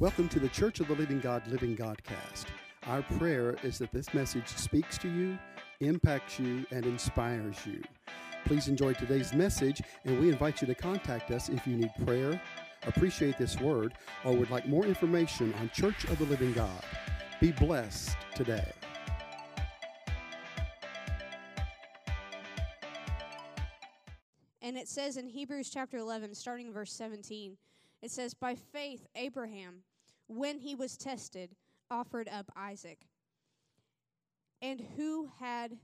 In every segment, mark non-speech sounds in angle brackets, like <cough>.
Welcome to the Church of the Living God Living Godcast. Our prayer is that this message speaks to you, impacts you, and inspires you. Please enjoy today's message, and we invite you to contact us if you need prayer, appreciate this word, or would like more information on Church of the Living God. Be blessed today. And it says in Hebrews chapter 11, starting verse 17, it says, By faith, Abraham, when he was tested, offered up Isaac. And who had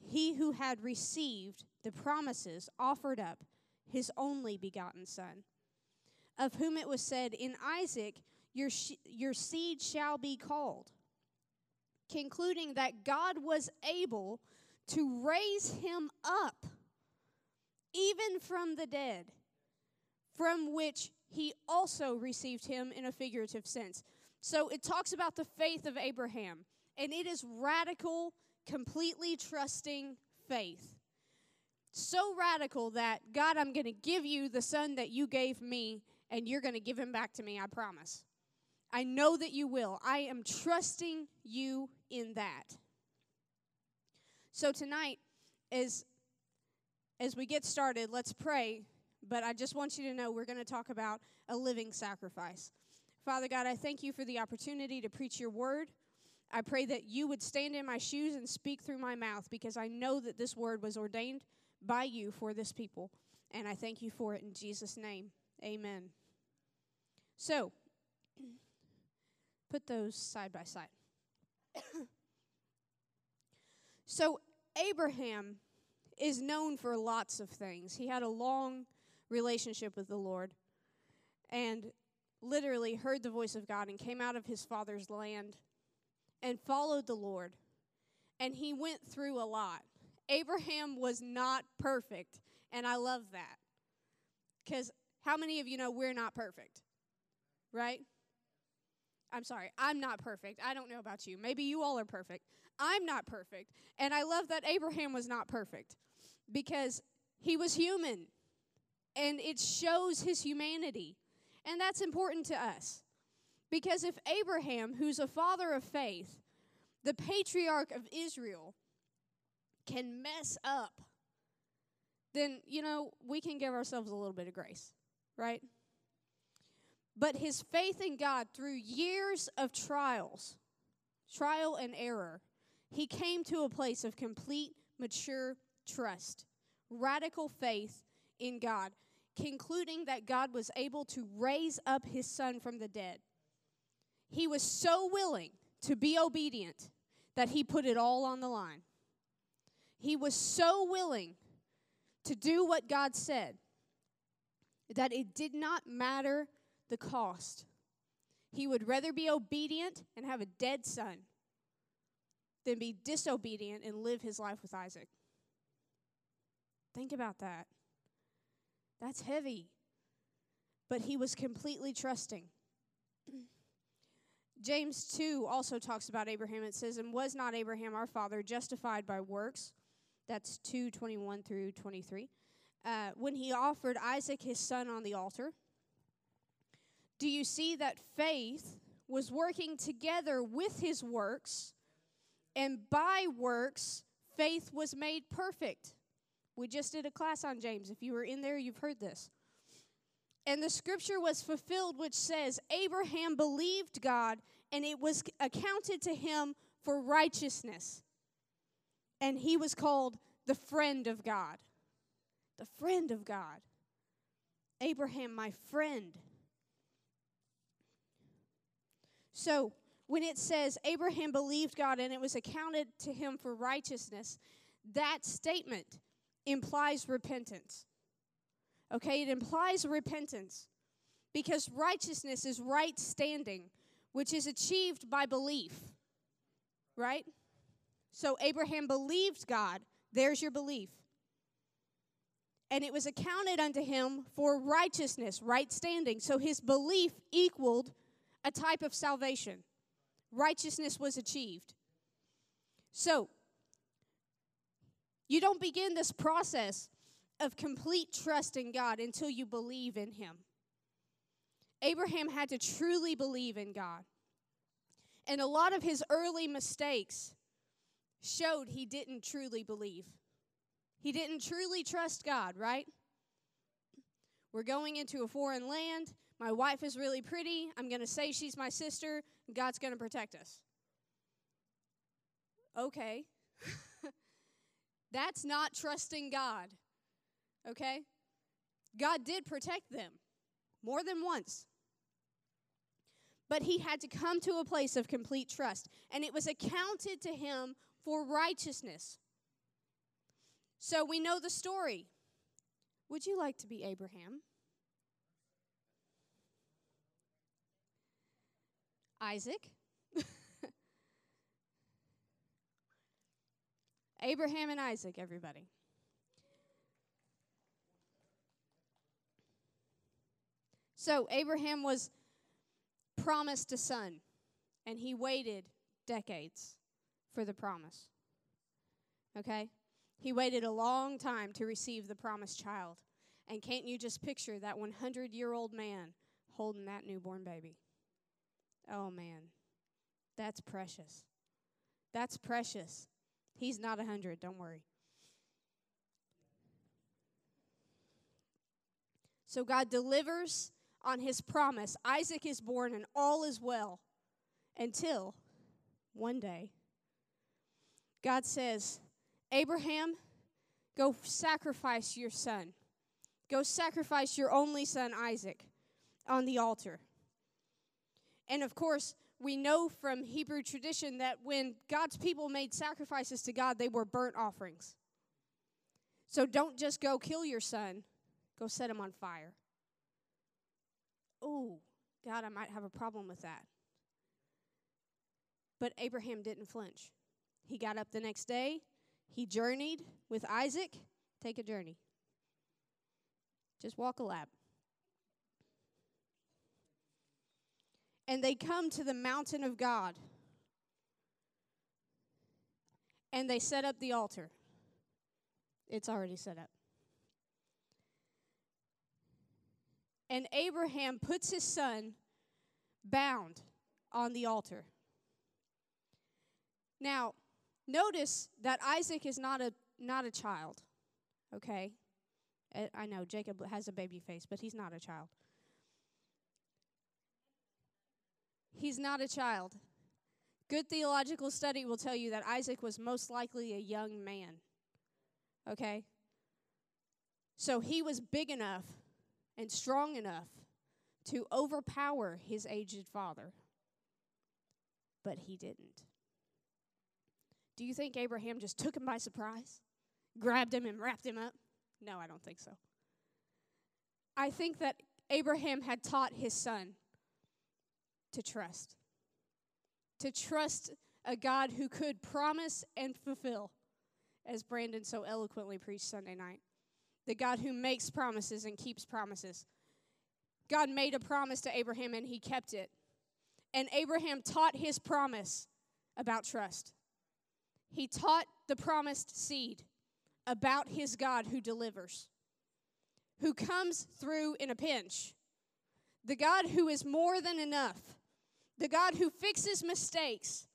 he who had received the promises offered up his only begotten son, of whom it was said, In Isaac your, sh- your seed shall be called, concluding that God was able to raise him up even from the dead, from which he also received him in a figurative sense. So it talks about the faith of Abraham, and it is radical, completely trusting faith. So radical that, God, I'm going to give you the son that you gave me, and you're going to give him back to me, I promise. I know that you will. I am trusting you in that. So tonight, as as we get started, let's pray. But I just want you to know we're going to talk about a living sacrifice. Father God, I thank you for the opportunity to preach your word. I pray that you would stand in my shoes and speak through my mouth because I know that this word was ordained by you for this people. And I thank you for it in Jesus' name. Amen. So, <clears throat> put those side by side. <coughs> so, Abraham is known for lots of things. He had a long relationship with the Lord and literally heard the voice of God and came out of his father's land and followed the Lord. And he went through a lot. Abraham was not perfect, and I love that. Because how many of you know we're not perfect? Right? I'm sorry, I'm not perfect. I don't know about you. Maybe you all are perfect. I'm not perfect. And I love that Abraham was not perfect because he was human and it shows his humanity. And that's important to us. Because if Abraham, who's a father of faith, the patriarch of Israel, can mess up, then, you know, we can give ourselves a little bit of grace, right? But his faith in God through years of trials, trial and error, he came to a place of complete, mature trust, radical faith in God, concluding that God was able to raise up his son from the dead. He was so willing to be obedient that he put it all on the line. He was so willing to do what God said that it did not matter the cost. He would rather be obedient and have a dead son than be disobedient and live his life with Isaac. Think about that. That's heavy. But he was completely trusting. <clears throat> James 2 also talks about Abraham. It says, And was not Abraham our father justified by works? That's 2 21 through 23. Uh, when he offered Isaac his son on the altar. Do you see that faith was working together with his works, and by works, faith was made perfect? We just did a class on James. If you were in there, you've heard this. And the scripture was fulfilled, which says, Abraham believed God, and it was accounted to him for righteousness. And he was called the friend of God. The friend of God. Abraham, my friend. So, when it says Abraham believed God and it was accounted to him for righteousness, that statement implies repentance. Okay, it implies repentance because righteousness is right standing, which is achieved by belief. Right? So Abraham believed God. There's your belief. And it was accounted unto him for righteousness, right standing. So his belief equaled a type of salvation. Righteousness was achieved. So, you don't begin this process of complete trust in God until you believe in Him. Abraham had to truly believe in God. And a lot of his early mistakes showed he didn't truly believe. He didn't truly trust God, right? We're going into a foreign land. My wife is really pretty. I'm going to say she's my sister. God's going to protect us. Okay. <laughs> That's not trusting God. Okay? God did protect them more than once. But he had to come to a place of complete trust, and it was accounted to him for righteousness. So we know the story. Would you like to be Abraham? Isaac? Abraham and Isaac, everybody. So, Abraham was promised a son, and he waited decades for the promise. Okay? He waited a long time to receive the promised child. And can't you just picture that 100 year old man holding that newborn baby? Oh, man. That's precious. That's precious. He's not a 100, don't worry. So God delivers on his promise. Isaac is born and all is well until one day God says, Abraham, go sacrifice your son. Go sacrifice your only son, Isaac, on the altar. And of course, we know from Hebrew tradition that when God's people made sacrifices to God, they were burnt offerings. So don't just go kill your son, go set him on fire. Oh, God, I might have a problem with that. But Abraham didn't flinch. He got up the next day, he journeyed with Isaac. Take a journey. Just walk a lap. And they come to the mountain of God. And they set up the altar. It's already set up. And Abraham puts his son bound on the altar. Now, notice that Isaac is not a not a child. Okay? Eh, I know Jacob has a baby face, but he's not a child. He's not a child. Good theological study will tell you that Isaac was most likely a young man. Okay? So he was big enough and strong enough to overpower his aged father. But he didn't. Do you think Abraham just took him by surprise, grabbed him, and wrapped him up? No, I don't think so. I think that Abraham had taught his son to trust, to trust a God who could promise and fulfill, as Brandon so eloquently preached Sunday night. The God who makes promises and keeps promises. God made a promise to Abraham and he kept it. And Abraham taught his promise about trust. He taught the promised seed about his God who delivers, who comes through in a pinch, the God who is more than enough, the God who fixes mistakes,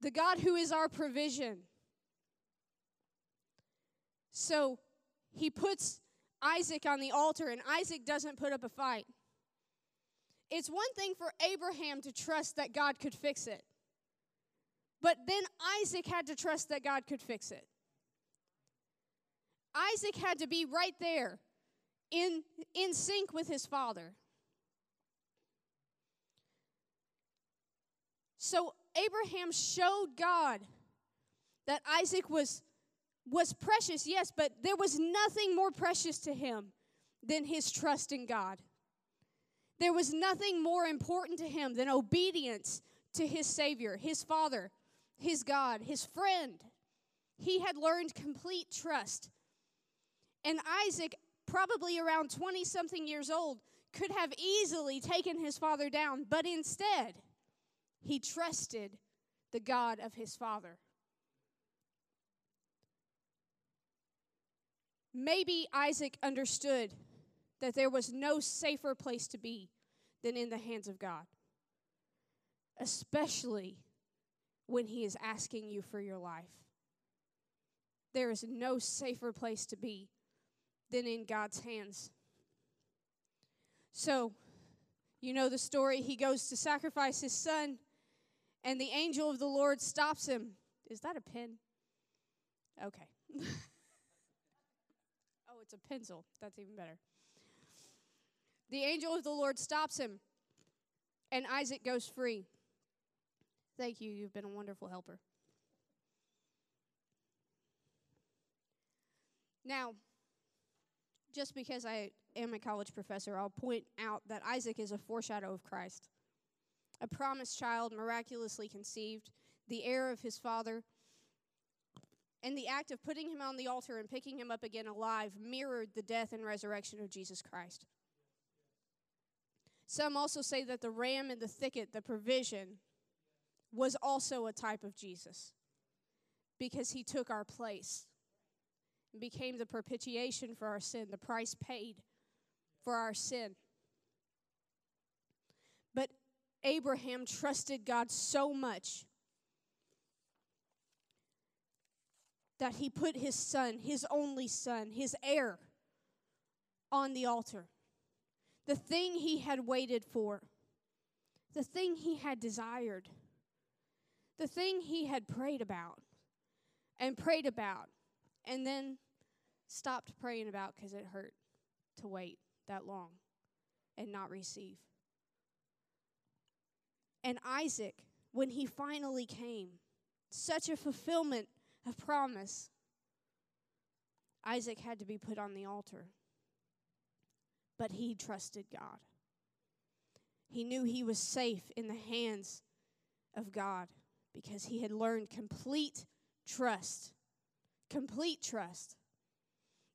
the God who is our provision. So he puts Isaac on the altar, and Isaac doesn't put up a fight. It's one thing for Abraham to trust that God could fix it. But then Isaac had to trust that God could fix it. Isaac had to be right there in, in sync with his father. So Abraham showed God that Isaac was, was precious, yes, but there was nothing more precious to him than his trust in God. There was nothing more important to him than obedience to his Savior, his Father, his God, his friend. He had learned complete trust. And Isaac, probably around 20 something years old, could have easily taken his father down, but instead, he trusted the God of his father. Maybe Isaac understood that there was no safer place to be than in the hands of God, especially when He is asking you for your life. There is no safer place to be than in God's hands. So, you know the story. He goes to sacrifice his son, and the angel of the Lord stops him. Is that a pen? Okay. <laughs> oh, it's a pencil. That's even better. The angel of the Lord stops him, and Isaac goes free. Thank you. You've been a wonderful helper. Now, just because I am a college professor, I'll point out that Isaac is a foreshadow of Christ, a promised child miraculously conceived, the heir of his father. And the act of putting him on the altar and picking him up again alive mirrored the death and resurrection of Jesus Christ. Some also say that the ram in the thicket, the provision, was also a type of Jesus because he took our place and became the propitiation for our sin, the price paid for our sin. But Abraham trusted God so much that he put his son, his only son, his heir, on the altar. The thing he had waited for, the thing he had desired, the thing he had prayed about and prayed about and then stopped praying about because it hurt to wait that long and not receive. And Isaac, when he finally came, such a fulfillment of promise, Isaac had to be put on the altar. But he trusted God. He knew he was safe in the hands of God because he had learned complete trust complete trust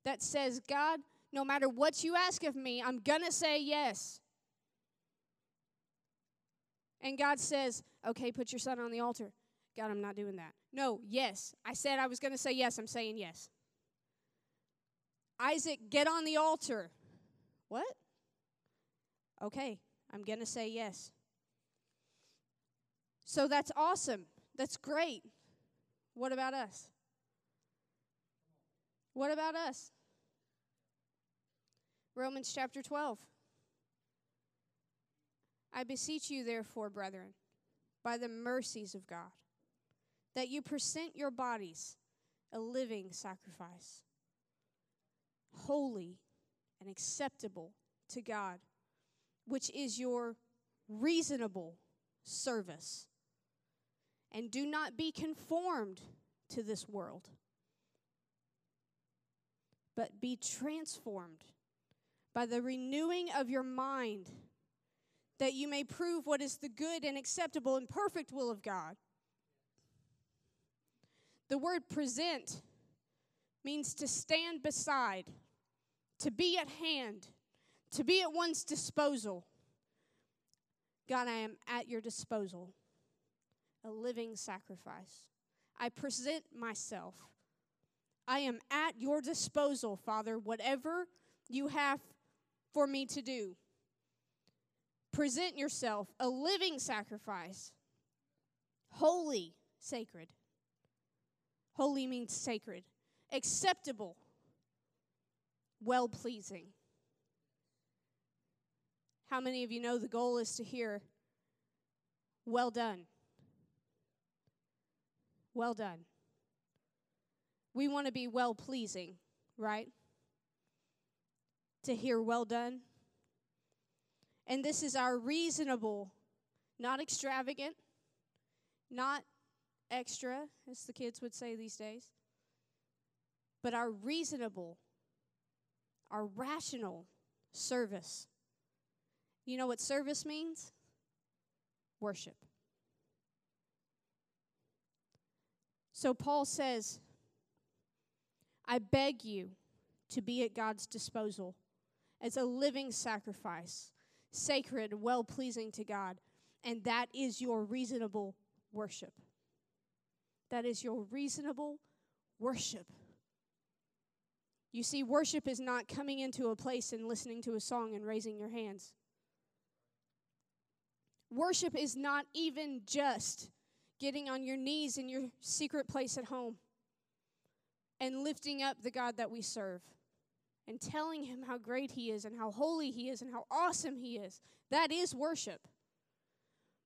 that says, God, no matter what you ask of me, I'm going to say yes. And God says, okay, put your son on the altar. God, I'm not doing that. No, yes. I said I was going to say yes. I'm saying yes. Isaac, get on the altar. What? Okay, I'm going to say yes. So that's awesome. That's great. What about us? What about us? Romans chapter 12. I beseech you, therefore, brethren, by the mercies of God, that you present your bodies a living sacrifice, holy and acceptable to God, which is your reasonable service. And do not be conformed to this world but be transformed by the renewing of your mind, that you may prove what is the good and acceptable and perfect will of God. The word present means to stand beside, to be at hand, to be at one's disposal. God, I am at your disposal, a living sacrifice. I present myself I am at your disposal, Father, whatever you have for me to do. Present yourself a living sacrifice, holy, sacred. Holy means sacred, acceptable, well pleasing. How many of you know the goal is to hear, well done? Well done we want to be well pleasing, right? To hear well done. And this is our reasonable, not extravagant, not extra, as the kids would say these days, but our reasonable, our rational service. You know what service means? Worship. So Paul says, I beg you to be at God's disposal as a living sacrifice, sacred, well pleasing to God. And that is your reasonable worship. That is your reasonable worship. You see, worship is not coming into a place and listening to a song and raising your hands. Worship is not even just getting on your knees in your secret place at home and lifting up the God that we serve and telling him how great he is and how holy he is and how awesome he is. That is worship.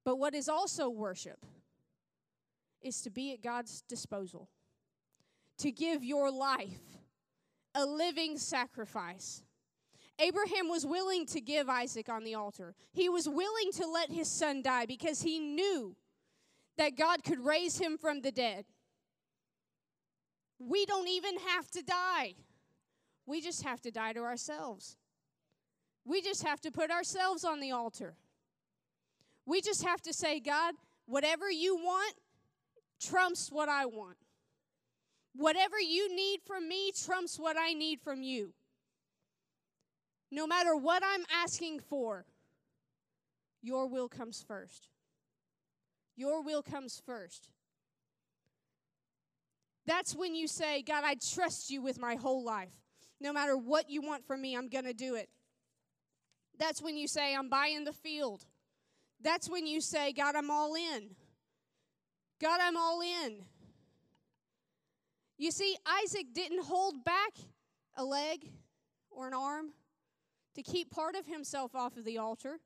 But what is also worship is to be at God's disposal, to give your life a living sacrifice. Abraham was willing to give Isaac on the altar. He was willing to let his son die because he knew that God could raise him from the dead. We don't even have to die. We just have to die to ourselves. We just have to put ourselves on the altar. We just have to say, God, whatever you want trumps what I want. Whatever you need from me trumps what I need from you. No matter what I'm asking for, your will comes first. Your will comes first. That's when you say, God, I trust you with my whole life. No matter what you want from me, I'm going to do it. That's when you say, I'm buying the field. That's when you say, God, I'm all in. God, I'm all in. You see, Isaac didn't hold back a leg or an arm to keep part of himself off of the altar.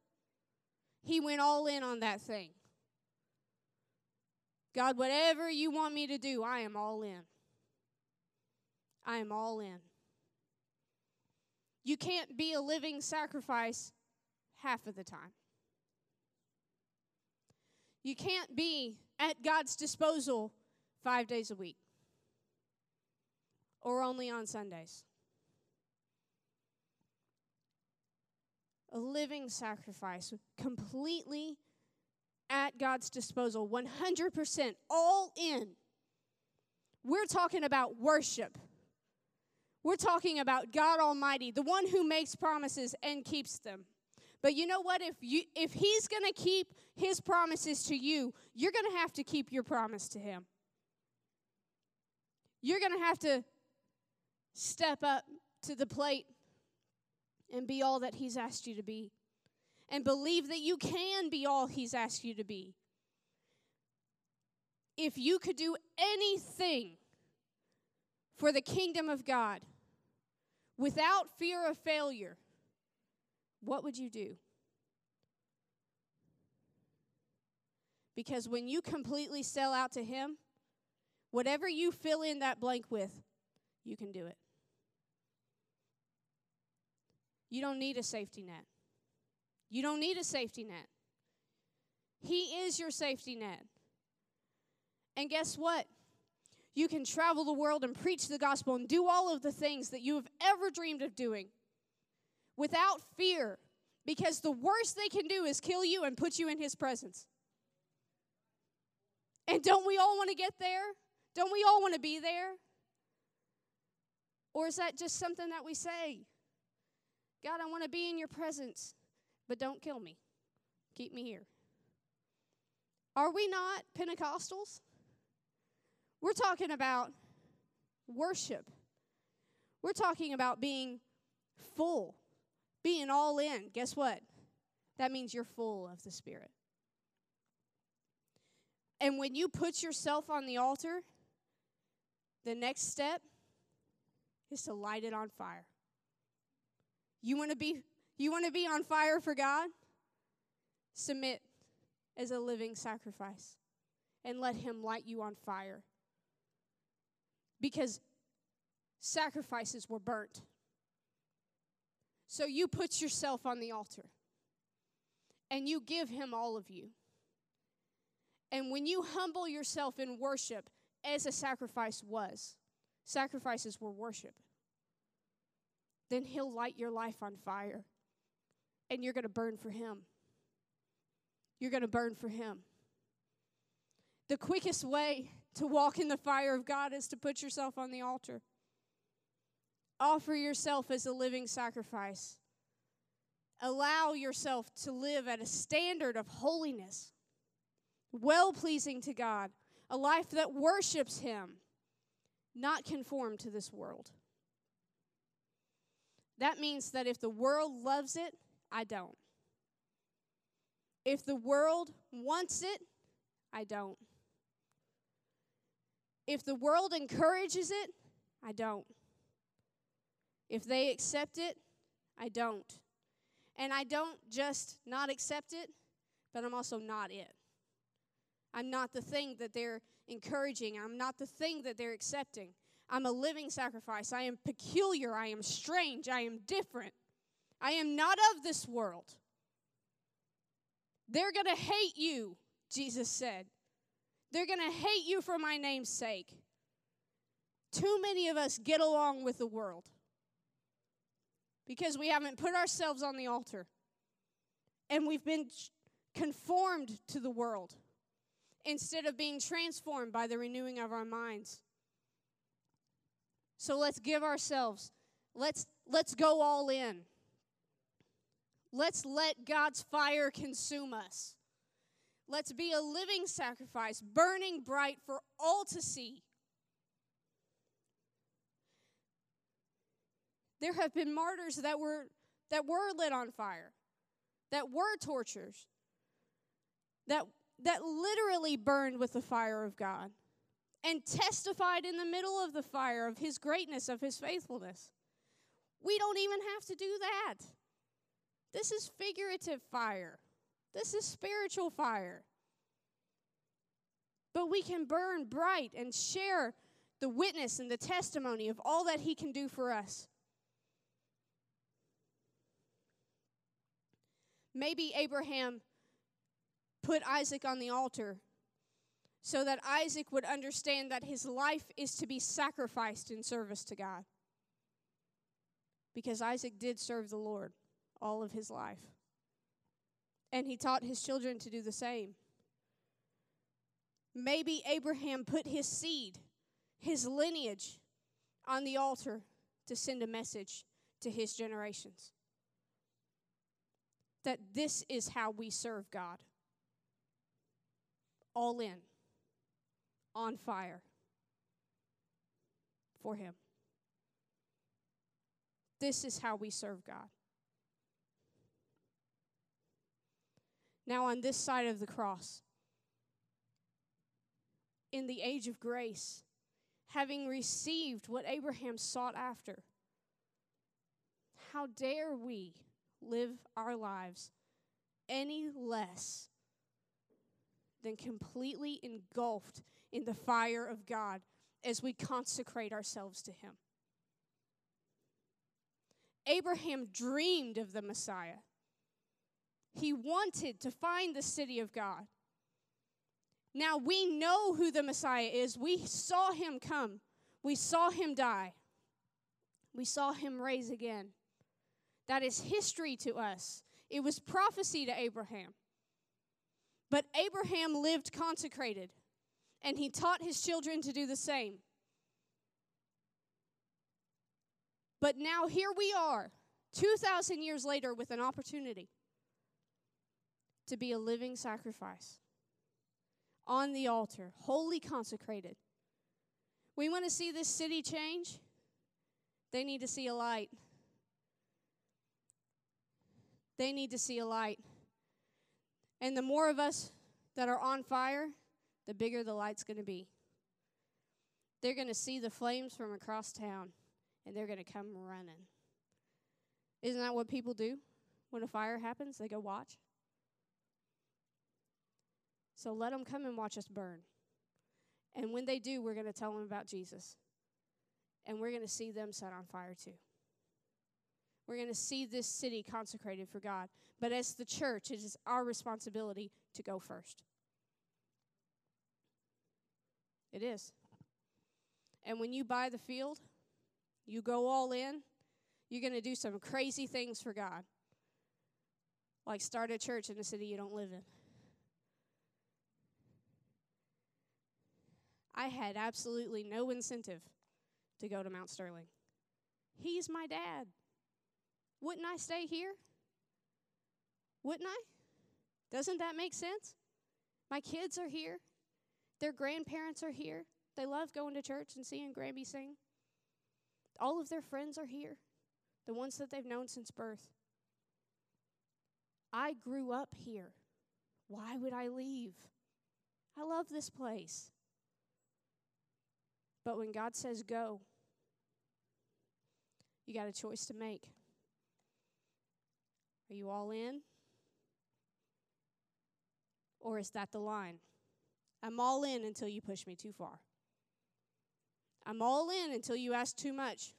He went all in on that thing. God, whatever you want me to do, I am all in. I am all in. You can't be a living sacrifice half of the time. You can't be at God's disposal five days a week or only on Sundays. A living sacrifice, completely at God's disposal, 100%, all in. We're talking about worship. We're talking about God Almighty, the one who makes promises and keeps them. But you know what? If you if he's going to keep his promises to you, you're going to have to keep your promise to him. You're going to have to step up to the plate and be all that He's asked you to be. And believe that you can be all He's asked you to be. If you could do anything for the kingdom of God without fear of failure, what would you do? Because when you completely sell out to Him, whatever you fill in that blank with, you can do it. You don't need a safety net. You don't need a safety net. He is your safety net. And guess what? You can travel the world and preach the gospel and do all of the things that you have ever dreamed of doing without fear because the worst they can do is kill you and put you in His presence. And don't we all want to get there? Don't we all want to be there? Or is that just something that we say? God, I want to be in your presence, but don't kill me. Keep me here. Are we not Pentecostals? We're talking about worship. We're talking about being full, being all in. Guess what? That means you're full of the Spirit. And when you put yourself on the altar, the next step is to light it on fire. You want to be you want to be on fire for God? Submit as a living sacrifice and let him light you on fire. Because sacrifices were burnt. So you put yourself on the altar and you give him all of you. And when you humble yourself in worship, as a sacrifice was, sacrifices were worship then He'll light your life on fire. And you're going to burn for Him. You're going to burn for Him. The quickest way to walk in the fire of God is to put yourself on the altar. Offer yourself as a living sacrifice. Allow yourself to live at a standard of holiness, well pleasing to God, a life that worships Him, not conform to this world. That means that if the world loves it, I don't. If the world wants it, I don't. If the world encourages it, I don't. If they accept it, I don't. And I don't just not accept it, but I'm also not it. I'm not the thing that they're encouraging. I'm not the thing that they're accepting. I'm a living sacrifice. I am peculiar. I am strange. I am different. I am not of this world. They're going to hate you, Jesus said. They're going to hate you for my name's sake. Too many of us get along with the world because we haven't put ourselves on the altar and we've been conformed to the world instead of being transformed by the renewing of our minds. So let's give ourselves let's let's go all in. Let's let God's fire consume us. Let's be a living sacrifice, burning bright for all to see. There have been martyrs that were that were lit on fire, that were tortures, that that literally burned with the fire of God and testified in the middle of the fire of his greatness, of his faithfulness. We don't even have to do that. This is figurative fire, this is spiritual fire. But we can burn bright and share the witness and the testimony of all that he can do for us. Maybe Abraham put Isaac on the altar so that Isaac would understand that his life is to be sacrificed in service to God. Because Isaac did serve the Lord all of his life. And he taught his children to do the same. Maybe Abraham put his seed, his lineage, on the altar to send a message to his generations that this is how we serve God all in, on fire for Him. This is how we serve God. Now, on this side of the cross, in the age of grace, having received what Abraham sought after, how dare we live our lives any less than completely engulfed in the fire of God as we consecrate ourselves to Him. Abraham dreamed of the Messiah. He wanted to find the city of God. Now we know who the Messiah is. We saw him come, we saw him die, we saw him raise again. That is history to us. It was prophecy to Abraham. But Abraham lived consecrated, and he taught his children to do the same. But now here we are, 2,000 years later, with an opportunity to be a living sacrifice on the altar, wholly consecrated. We want to see this city change, they need to see a light. They need to see a light. And the more of us that are on fire, the bigger the light's going to be. They're going to see the flames from across town and they're going to come running. Isn't that what people do when a fire happens? They go watch. So let them come and watch us burn. And when they do, we're going to tell them about Jesus. And we're going to see them set on fire too. We're going to see this city consecrated for God. But as the church, it is our responsibility to go first. It is. And when you buy the field, you go all in, you're going to do some crazy things for God. Like start a church in a city you don't live in. I had absolutely no incentive to go to Mount Sterling. He's my dad. Wouldn't I stay here? Wouldn't I? Doesn't that make sense? My kids are here. Their grandparents are here. They love going to church and seeing Grammy sing. All of their friends are here. the ones that they've known since birth. I grew up here. Why would I leave? I love this place. But when God says go, you got a choice to make. Are you all in? Or is that the line? I'm all in until you push me too far. I'm all in until you ask too much.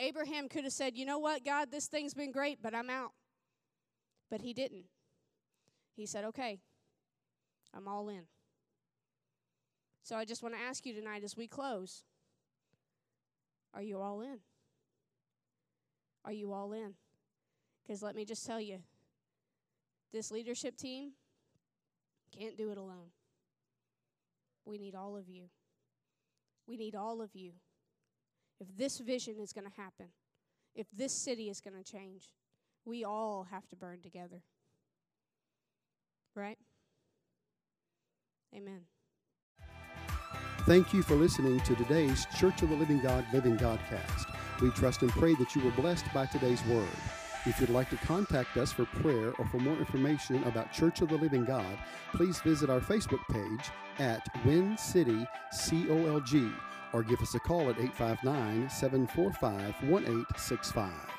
Abraham could have said, You know what, God, this thing's been great, but I'm out. But he didn't. He said, Okay, I'm all in. So I just want to ask you tonight as we close are you all in? Are you all in? Because let me just tell you, this leadership team can't do it alone. We need all of you. We need all of you. If this vision is going to happen, if this city is going to change, we all have to burn together. Right? Amen. Thank you for listening to today's Church of the Living God Living Godcast. We trust and pray that you were blessed by today's word. If you'd like to contact us for prayer or for more information about Church of the Living God, please visit our Facebook page at Win City COLG or give us a call at 859 745 1865.